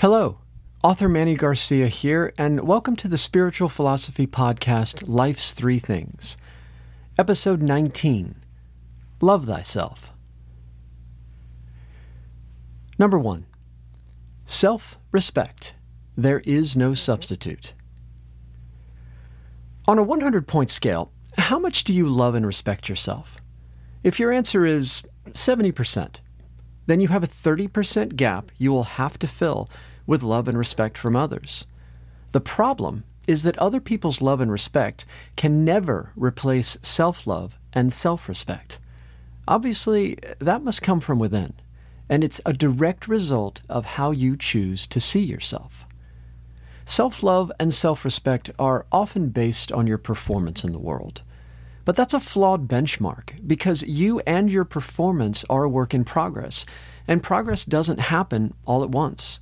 Hello, author Manny Garcia here, and welcome to the Spiritual Philosophy Podcast Life's Three Things, Episode 19 Love Thyself. Number one, self respect. There is no substitute. On a 100 point scale, how much do you love and respect yourself? If your answer is 70%, then you have a 30% gap you will have to fill with love and respect from others. The problem is that other people's love and respect can never replace self love and self respect. Obviously, that must come from within, and it's a direct result of how you choose to see yourself. Self love and self respect are often based on your performance in the world. But that's a flawed benchmark because you and your performance are a work in progress, and progress doesn't happen all at once.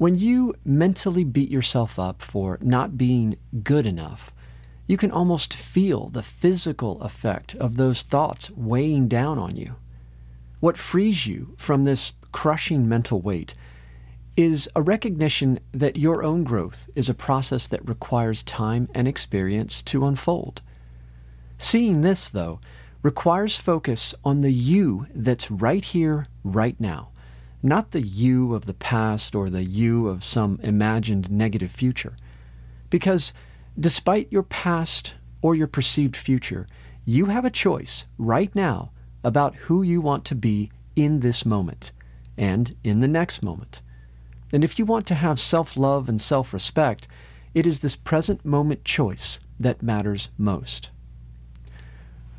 When you mentally beat yourself up for not being good enough, you can almost feel the physical effect of those thoughts weighing down on you. What frees you from this crushing mental weight is a recognition that your own growth is a process that requires time and experience to unfold. Seeing this, though, requires focus on the you that's right here, right now not the you of the past or the you of some imagined negative future. Because despite your past or your perceived future, you have a choice right now about who you want to be in this moment and in the next moment. And if you want to have self love and self respect, it is this present moment choice that matters most.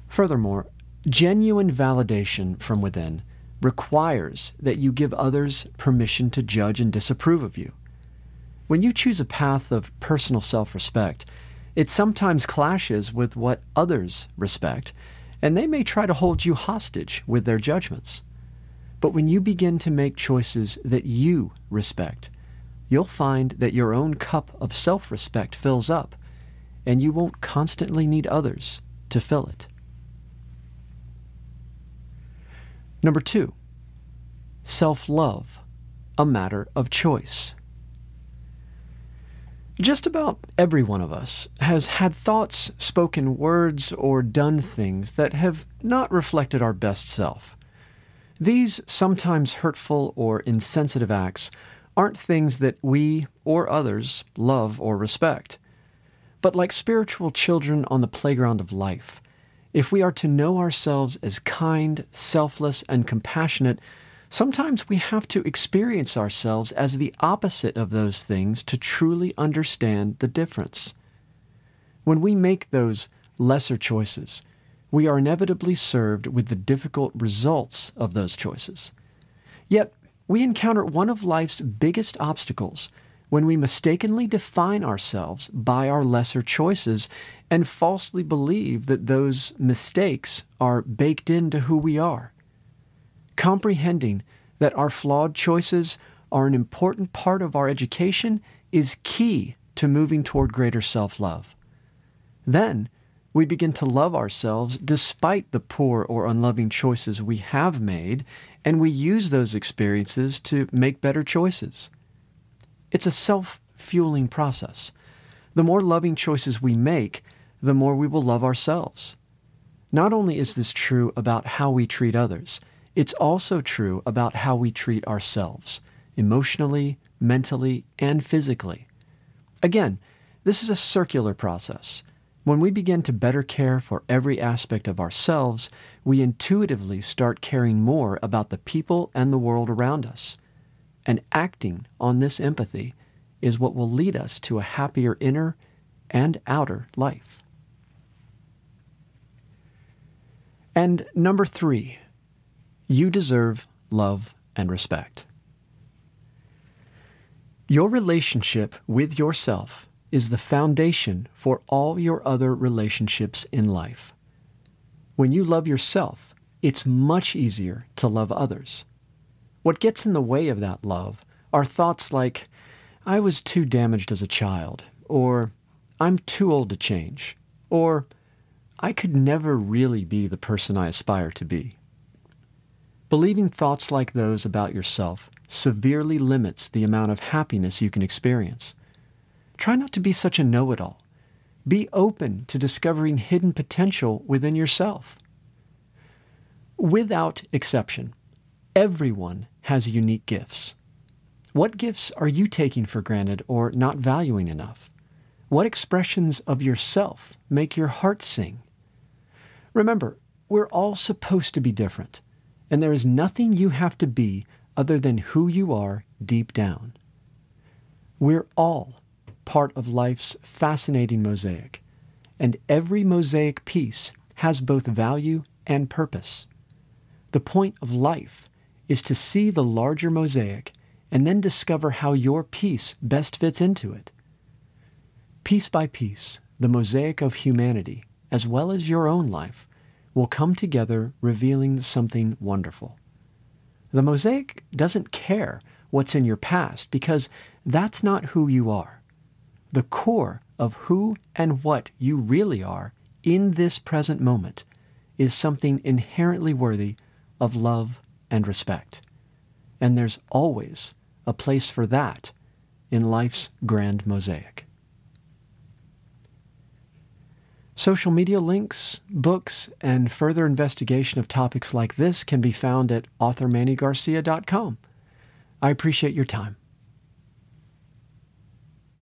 Furthermore, genuine validation from within requires that you give others permission to judge and disapprove of you. When you choose a path of personal self respect, it sometimes clashes with what others respect, and they may try to hold you hostage with their judgments. But when you begin to make choices that you respect, you'll find that your own cup of self respect fills up, and you won't constantly need others to fill it. Number two, self love, a matter of choice. Just about every one of us has had thoughts, spoken words, or done things that have not reflected our best self. These sometimes hurtful or insensitive acts aren't things that we or others love or respect. But like spiritual children on the playground of life, if we are to know ourselves as kind, selfless, and compassionate, sometimes we have to experience ourselves as the opposite of those things to truly understand the difference. When we make those lesser choices, we are inevitably served with the difficult results of those choices. Yet, we encounter one of life's biggest obstacles when we mistakenly define ourselves by our lesser choices and falsely believe that those mistakes are baked into who we are. Comprehending that our flawed choices are an important part of our education is key to moving toward greater self love. Then, we begin to love ourselves despite the poor or unloving choices we have made, and we use those experiences to make better choices. It's a self fueling process. The more loving choices we make, the more we will love ourselves. Not only is this true about how we treat others, it's also true about how we treat ourselves, emotionally, mentally, and physically. Again, this is a circular process. When we begin to better care for every aspect of ourselves, we intuitively start caring more about the people and the world around us and acting on this empathy is what will lead us to a happier inner and outer life. And number three, you deserve love and respect. Your relationship with yourself is the foundation for all your other relationships in life. When you love yourself, it's much easier to love others. What gets in the way of that love are thoughts like, I was too damaged as a child, or I'm too old to change, or I could never really be the person I aspire to be. Believing thoughts like those about yourself severely limits the amount of happiness you can experience. Try not to be such a know it all. Be open to discovering hidden potential within yourself. Without exception, everyone has unique gifts. What gifts are you taking for granted or not valuing enough? What expressions of yourself make your heart sing? Remember, we're all supposed to be different and there is nothing you have to be other than who you are deep down. We're all part of life's fascinating mosaic, and every mosaic piece has both value and purpose. The point of life is to see the larger mosaic and then discover how your piece best fits into it. Piece by piece, the mosaic of humanity, as well as your own life, will come together revealing something wonderful. The mosaic doesn't care what's in your past because that's not who you are. The core of who and what you really are in this present moment is something inherently worthy of love and respect. And there's always a place for that in life's grand mosaic. Social media links, books, and further investigation of topics like this can be found at authormannygarcia.com. I appreciate your time.